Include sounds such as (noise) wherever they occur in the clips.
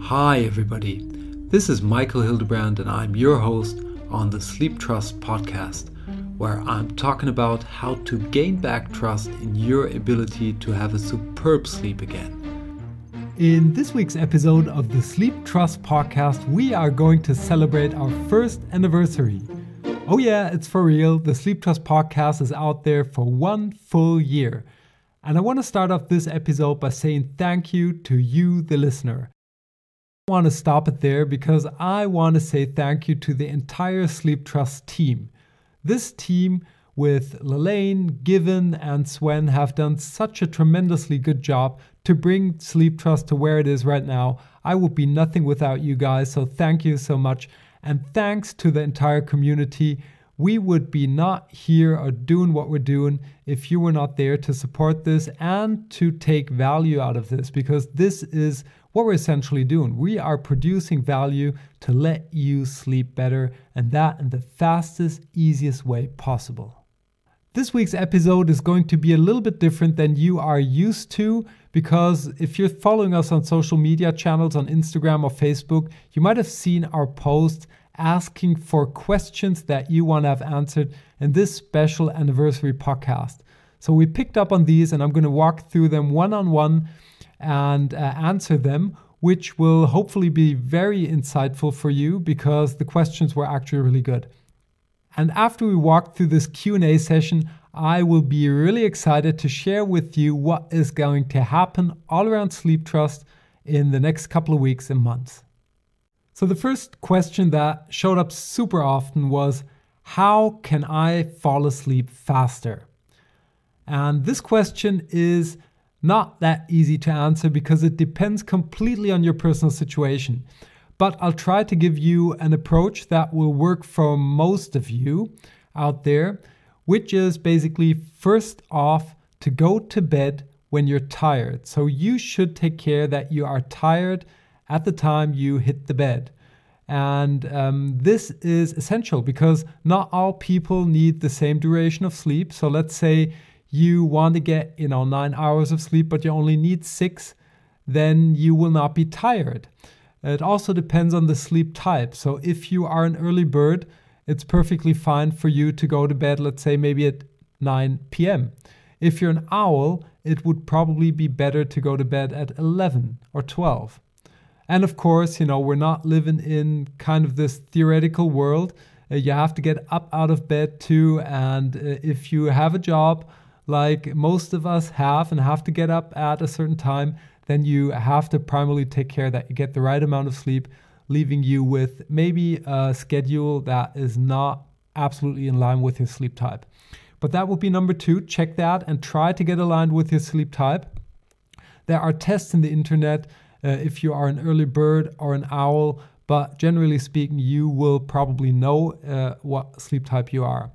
Hi, everybody. This is Michael Hildebrand, and I'm your host on the Sleep Trust podcast, where I'm talking about how to gain back trust in your ability to have a superb sleep again. In this week's episode of the Sleep Trust podcast, we are going to celebrate our first anniversary. Oh, yeah, it's for real. The Sleep Trust podcast is out there for one full year. And I want to start off this episode by saying thank you to you, the listener I want to stop it there because I want to say thank you to the entire Sleep Trust team. This team with Lelaine, Given, and Swen have done such a tremendously good job to bring Sleep Trust to where it is right now. I would be nothing without you guys, so thank you so much. And thanks to the entire community. We would be not here or doing what we're doing if you were not there to support this and to take value out of this because this is what we're essentially doing. We are producing value to let you sleep better, and that in the fastest, easiest way possible. This week's episode is going to be a little bit different than you are used to because if you're following us on social media channels on Instagram or Facebook, you might have seen our post asking for questions that you want to have answered in this special anniversary podcast. So we picked up on these and I'm going to walk through them one on one and uh, answer them, which will hopefully be very insightful for you because the questions were actually really good. And after we walk through this Q&A session, I will be really excited to share with you what is going to happen all around Sleep Trust in the next couple of weeks and months. So the first question that showed up super often was how can I fall asleep faster? And this question is not that easy to answer because it depends completely on your personal situation. But I'll try to give you an approach that will work for most of you out there, which is basically first off to go to bed when you're tired. So you should take care that you are tired at the time you hit the bed. And um, this is essential because not all people need the same duration of sleep. So let's say you want to get, you know, nine hours of sleep, but you only need six, then you will not be tired. It also depends on the sleep type. So if you are an early bird, it's perfectly fine for you to go to bed, let's say maybe at 9 p.m. If you're an owl, it would probably be better to go to bed at 11 or 12. And of course, you know, we're not living in kind of this theoretical world. Uh, you have to get up out of bed too. And uh, if you have a job, like most of us have and have to get up at a certain time, then you have to primarily take care that you get the right amount of sleep, leaving you with maybe a schedule that is not absolutely in line with your sleep type. But that would be number two. Check that and try to get aligned with your sleep type. There are tests in the internet uh, if you are an early bird or an owl, but generally speaking, you will probably know uh, what sleep type you are.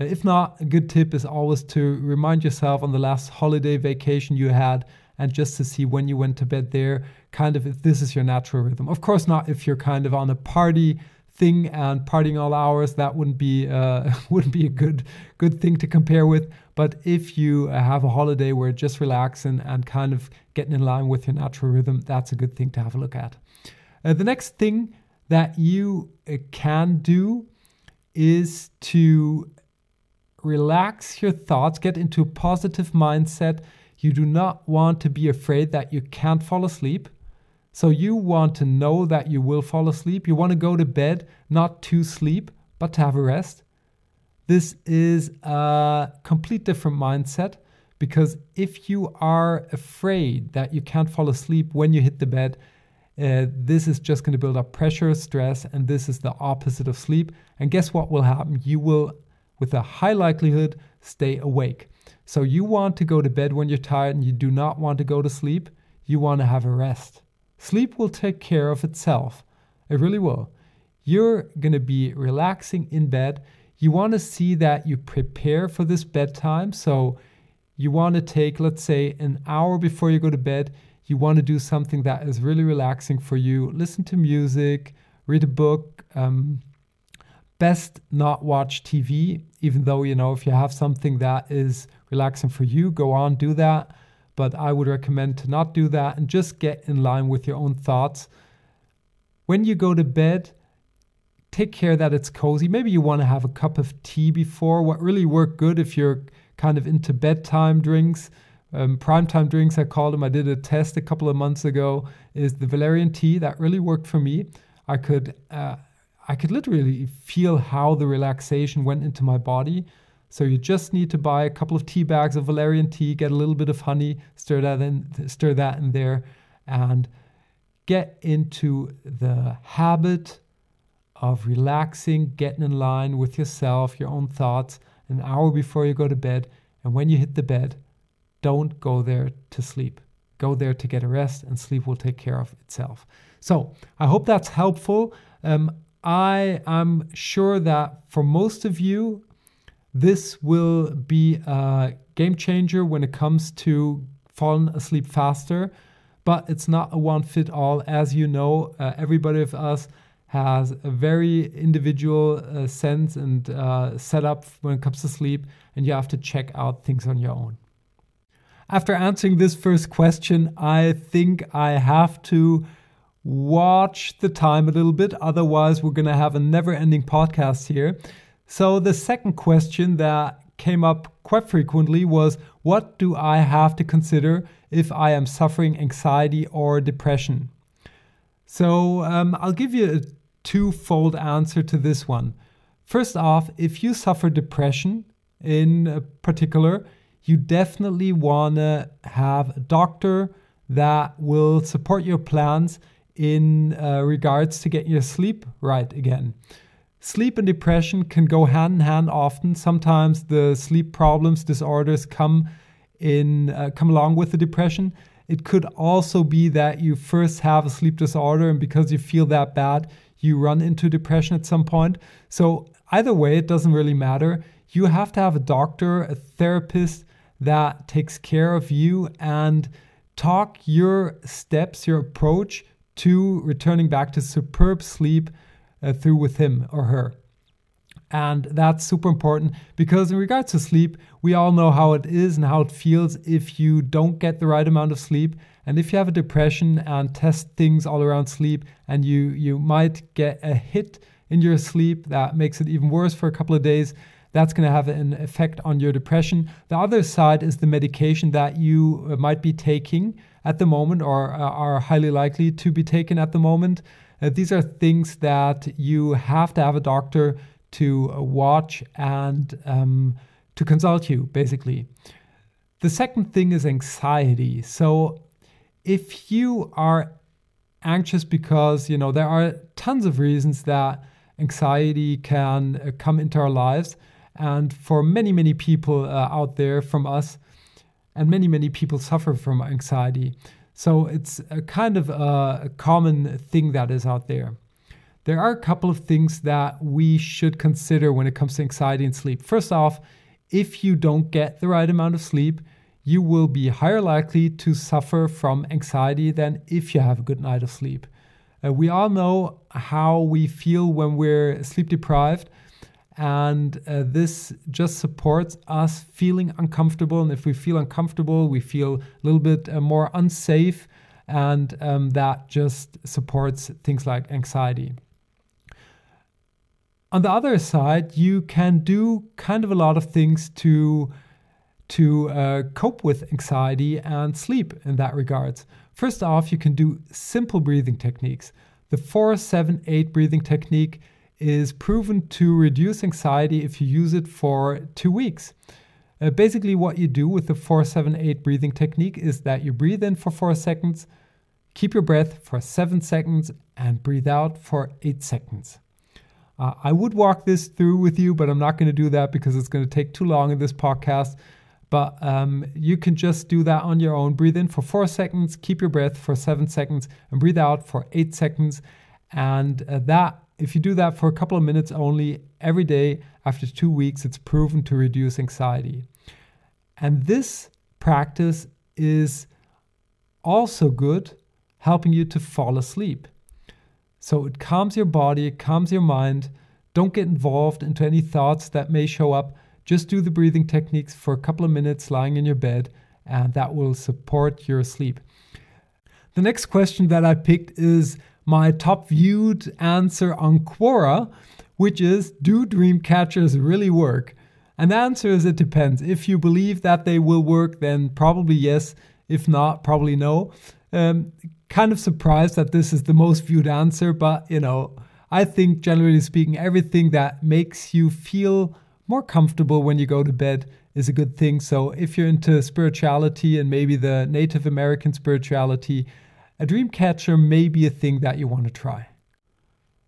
Uh, if not, a good tip is always to remind yourself on the last holiday vacation you had and just to see when you went to bed there, kind of if this is your natural rhythm. Of course, not if you're kind of on a party thing and partying all hours. That wouldn't be uh, (laughs) wouldn't be a good good thing to compare with. But if you have a holiday where just relaxing and kind of getting in line with your natural rhythm, that's a good thing to have a look at. Uh, the next thing that you uh, can do is to relax your thoughts, get into a positive mindset. You do not want to be afraid that you can't fall asleep. So you want to know that you will fall asleep. You want to go to bed not to sleep, but to have a rest. This is a complete different mindset because if you are afraid that you can't fall asleep when you hit the bed, uh, this is just going to build up pressure, stress, and this is the opposite of sleep. And guess what will happen? You will with a high likelihood stay awake. So you want to go to bed when you're tired and you do not want to go to sleep. You want to have a rest. Sleep will take care of itself. It really will. You're going to be relaxing in bed. You want to see that you prepare for this bedtime. So you want to take, let's say, an hour before you go to bed. You want to do something that is really relaxing for you. Listen to music, read a book, um, best not watch TV, even though, you know, if you have something that is relaxing for you, go on, do that. But I would recommend to not do that and just get in line with your own thoughts. When you go to bed, take care that it's cozy. Maybe you want to have a cup of tea before. What really worked good if you're kind of into bedtime drinks, um, primetime drinks, I call them. I did a test a couple of months ago. Is the valerian tea that really worked for me? I could uh, I could literally feel how the relaxation went into my body. So you just need to buy a couple of tea bags of valerian tea, get a little bit of honey, stir that in, stir that in there, and get into the habit of relaxing, getting in line with yourself, your own thoughts, an hour before you go to bed. And when you hit the bed, don't go there to sleep. Go there to get a rest, and sleep will take care of itself. So I hope that's helpful. Um, I am sure that for most of you, this will be a game changer when it comes to falling asleep faster, but it's not a one fit all. As you know, uh, everybody of us has a very individual uh, sense and uh, setup when it comes to sleep, and you have to check out things on your own. After answering this first question, I think I have to watch the time a little bit. Otherwise, we're going to have a never ending podcast here. So, the second question that came up quite frequently was What do I have to consider if I am suffering anxiety or depression? So, um, I'll give you a twofold answer to this one. First off, if you suffer depression in particular, you definitely want to have a doctor that will support your plans in uh, regards to getting your sleep right again. Sleep and depression can go hand in hand often. Sometimes the sleep problems, disorders come in uh, come along with the depression. It could also be that you first have a sleep disorder and because you feel that bad, you run into depression at some point. So either way, it doesn't really matter. You have to have a doctor, a therapist that takes care of you and talk your steps, your approach to returning back to superb sleep uh, through with him or her. And that's super important because, in regards to sleep, we all know how it is and how it feels if you don't get the right amount of sleep. And if you have a depression and test things all around sleep, and you, you might get a hit in your sleep that makes it even worse for a couple of days, that's going to have an effect on your depression. The other side is the medication that you uh, might be taking at the moment or uh, are highly likely to be taken at the moment. Uh, these are things that you have to have a doctor to watch and um, to consult you, basically. The second thing is anxiety. So, if you are anxious because, you know, there are tons of reasons that anxiety can uh, come into our lives. And for many, many people uh, out there from us, and many, many people suffer from anxiety. So it's a kind of a, common thing that is out there. There are a couple of things that we should consider when it comes to anxiety and sleep. First off, if you don't get the right amount of sleep, you will be higher likely to suffer from anxiety than if you have a good night of sleep. Uh, we all know how we feel when we're sleep deprived and uh, this just supports us feeling uncomfortable. And if we feel uncomfortable we feel a little bit uh, more unsafe. And um, that just supports things like anxiety. On the other side you can do kind of a lot of things to to uh, cope with anxiety and sleep in that regards. First off you can do simple breathing techniques. The 478 breathing technique is proven to reduce anxiety if you use it for two weeks. Uh, basically, what you do with the 478 breathing technique is that you breathe in for four seconds, keep your breath for seven seconds, and breathe out for eight seconds. Uh, I would walk this through with you, but I'm not going to do that because it's going to take too long in this podcast. But um, you can just do that on your own. Breathe in for four seconds, keep your breath for seven seconds, and breathe out for eight seconds. And uh, that if you do that for a couple of minutes only every day after two weeks, it's proven to reduce anxiety. And this practice is also good, helping you to fall asleep. So it calms your body, it calms your mind. Don't get involved into any thoughts that may show up. Just do the breathing techniques for a couple of minutes lying in your bed, and that will support your sleep. The next question that I picked is my top viewed answer on Quora, which is Do dream catchers really work? And the answer is it depends. If you believe that they will work, then probably yes. If not, probably no. Um, kind of surprised that this is the most viewed answer, but you know, I think generally speaking, everything that makes you feel more comfortable when you go to bed is a good thing. So if you're into spirituality and maybe the Native American spirituality, a dream catcher may be a thing that you want to try.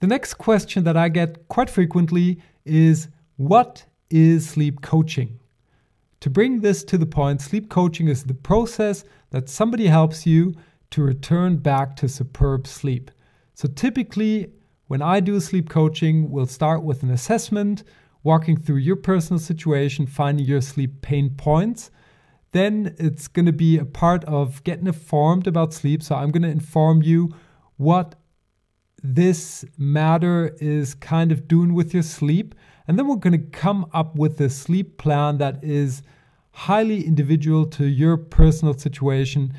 The next question that I get quite frequently is what is sleep coaching? To bring this to the point, sleep coaching is the process that somebody helps you to return back to superb sleep. So typically, when I do sleep coaching, we'll start with an assessment, walking through your personal situation, finding your sleep pain points. Then it's going to be a part of getting informed about sleep. So I'm going to inform you what this matter is kind of doing with your sleep. And then we're going to come up with a sleep plan that is highly individual to your personal situation.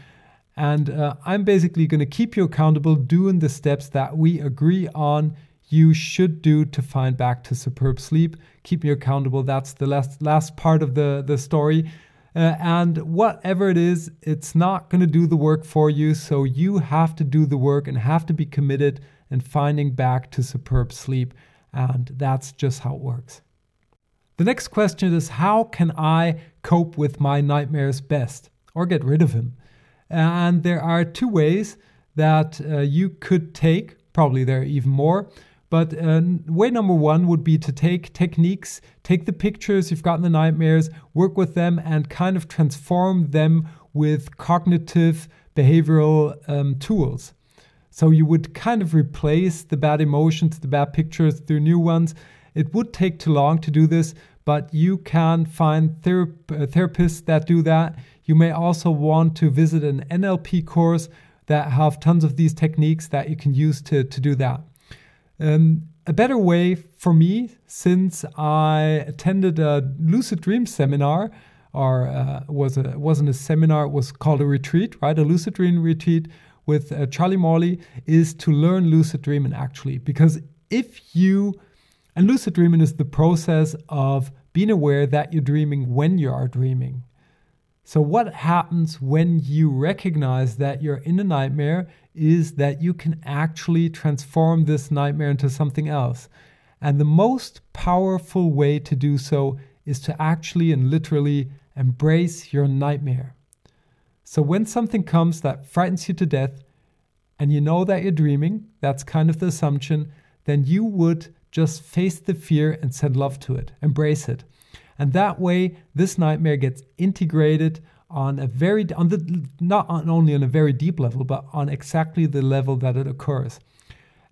And uh, I'm basically going to keep you accountable doing the steps that we agree on you should do to find back to superb sleep. Keep me accountable. That's the last, last part of the, the story. Uh, and whatever it is, it's not going to do the work for you. So you have to do the work and have to be committed in finding back to superb sleep. And that's just how it works. The next question is How can I cope with my nightmares best or get rid of them? And there are two ways that uh, you could take, probably there are even more. But uh, way number one would be to take techniques, take the pictures you've gotten the nightmares, work with them, and kind of transform them with cognitive behavioral um, tools. So you would kind of replace the bad emotions, the bad pictures through new ones. It would take too long to do this, but you can find uh, therapists that do that. You may also want to visit an NLP course that have tons of these techniques that you can use to, to do that. Um, a better way for me, since I attended a lucid dream seminar, or uh, was a wasn't a seminar, it was called a retreat, right? A lucid dream retreat with uh, Charlie Morley, is to learn lucid dreaming actually, because if you and lucid dreaming is the process of being aware that you're dreaming when you are dreaming. So, what happens when you recognize that you're in a nightmare is that you can actually transform this nightmare into something else. And the most powerful way to do so is to actually and literally embrace your nightmare. So, when something comes that frightens you to death, and you know that you're dreaming, that's kind of the assumption, then you would just face the fear and send love to it, embrace it. And that way, this nightmare gets integrated on a very on the not on only on a very deep level, but on exactly the level that it occurs.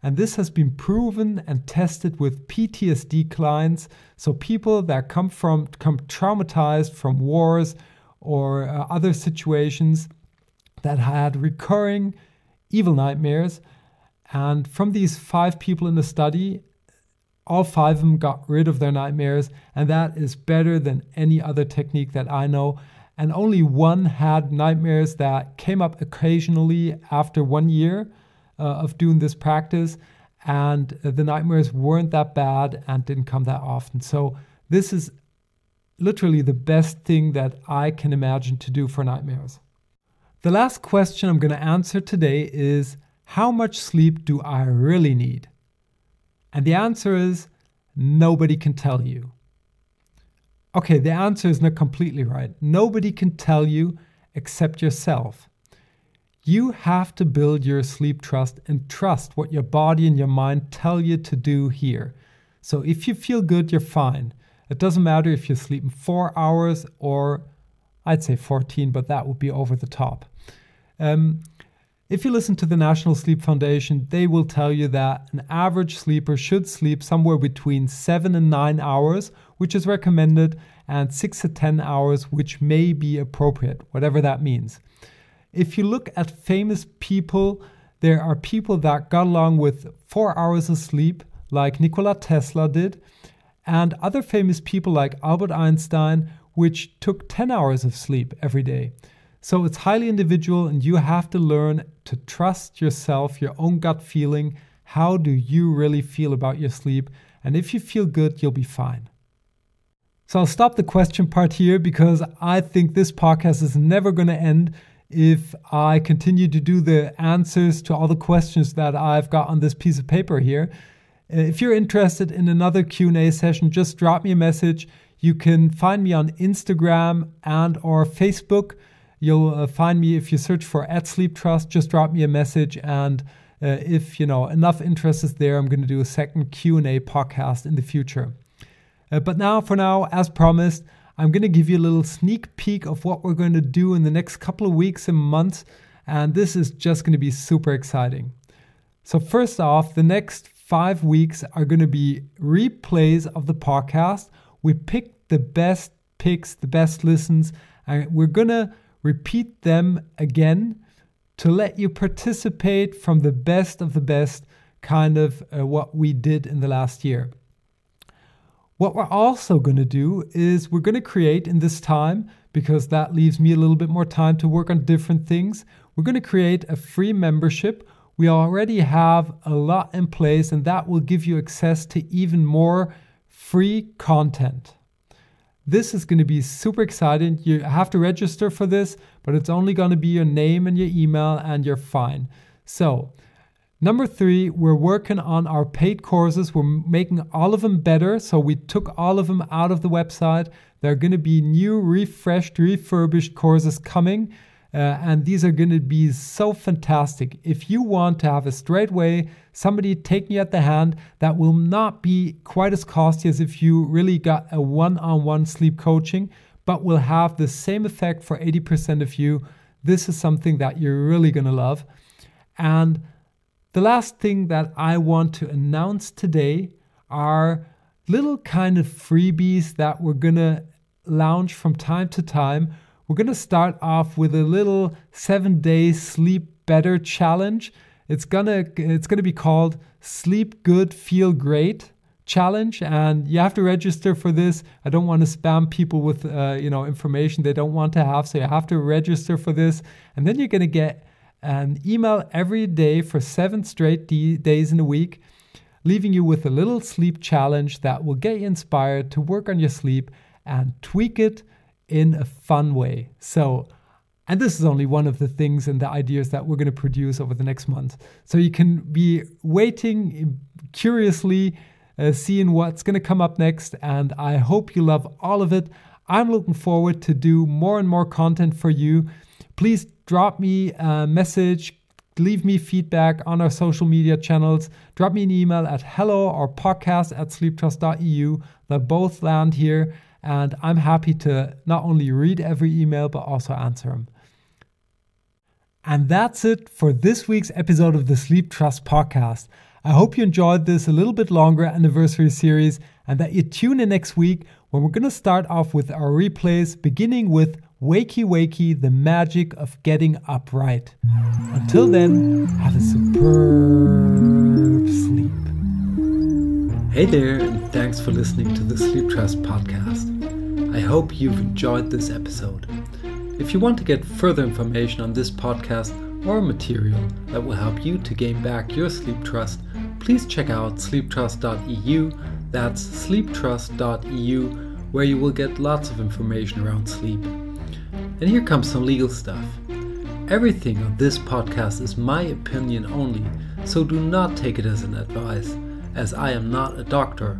And this has been proven and tested with PTSD clients, so people that come from come traumatized from wars or uh, other situations that had recurring evil nightmares. And from these five people in the study, all five of them got rid of their nightmares, and that is better than any other technique that I know. And only one had nightmares that came up occasionally after one year uh, of doing this practice, and the nightmares weren't that bad and didn't come that often. So, this is literally the best thing that I can imagine to do for nightmares. The last question I'm going to answer today is How much sleep do I really need? And the answer is nobody can tell you. Okay, the answer is not completely right. Nobody can tell you except yourself. You have to build your sleep trust and trust what your body and your mind tell you to do here. So if you feel good, you're fine. It doesn't matter if you're sleeping four hours or I'd say 14, but that would be over the top. Um, if you listen to the National Sleep Foundation, they will tell you that an average sleeper should sleep somewhere between 7 and 9 hours, which is recommended, and 6 to 10 hours, which may be appropriate, whatever that means. If you look at famous people, there are people that got along with 4 hours of sleep, like Nikola Tesla did, and other famous people like Albert Einstein which took 10 hours of sleep every day. So it's highly individual, and you have to learn to trust yourself, your own gut feeling. How do you really feel about your sleep? And if you feel good, you'll be fine. So I'll stop the question part here because I think this podcast is never going to end if I continue to do the answers to all the questions that I've got on this piece of paper here. If you're interested in another Q&A session, just drop me a message. You can find me on Instagram and or Facebook. You'll uh, find me if you search for at Sleep Trust. Just drop me a message, and uh, if you know enough interest is there, I'm going to do a second Q&A podcast in the future. Uh, but now, for now, as promised, I'm going to give you a little sneak peek of what we're going to do in the next couple of weeks and months. And this is just going to be super exciting. So, first off, the next five weeks are going to be replays of the podcast. We picked the best picks, the best listens, and we're going to repeat them again to let you participate from the best of the best kind of uh, what we did in the last year. What we're also going to do is we're going to create in this time, because that leaves me a little bit more time to work on different things, we're going to create a free membership. We already have a lot in place, and that will give you access to even more free content. This is going to be super exciting. You have to register for this, but it's only going to be your name and your email, and you're fine. So, Number three, we're working on our paid courses. We're making all of them better. So we took all of them out of the website. There are going to be new, refreshed, refurbished courses coming. Uh, and these are going to be so fantastic. If you want to have a straight way, somebody take you at the hand, that will not be quite as costly as if you really got a one on one sleep coaching, but will have the same effect for 80% of you. This is something that you're really going to love. And the last thing that I want to announce today are little kind of freebies that we're going to launch from time to time. We're going to start off with a little 7-day sleep better challenge. It's going to it's going to be called Sleep Good Feel Great challenge. And you have to register for this. I don't want to spam people with uh, you know information they don't want to have so you have to register for this. And then you're going to get an email every day for seven straight d- days in a week, leaving you with a little sleep challenge that will get you inspired to work on your sleep and tweak it in a fun way. So, and this is only one of the things and the ideas that we're going to produce over the next month. So you can be waiting curiously, uh, seeing what's going to come up next. And I hope you love all of it. I'm looking forward to do more and more content for you. Please drop me a message, leave me feedback on our social media channels, drop me an email at hello or podcast at sleeptrust.eu. They'll both land here, and I'm happy to not only read every email but also answer them. And that's it for this week's episode of the Sleep Trust podcast. I hope you enjoyed this a little bit longer anniversary series and that you tune in next week when we're going to start off with our replays, beginning with Wakey Wakey, the magic of getting upright. Until then, have a superb sleep. Hey there, thanks for listening to the Sleep Trust podcast. I hope you've enjoyed this episode. If you want to get further information on this podcast or material that will help you to gain back your sleep trust, please check out sleeptrust.eu. That's sleeptrust.eu, where you will get lots of information around sleep. And here comes some legal stuff. Everything on this podcast is my opinion only, so do not take it as an advice, as I am not a doctor,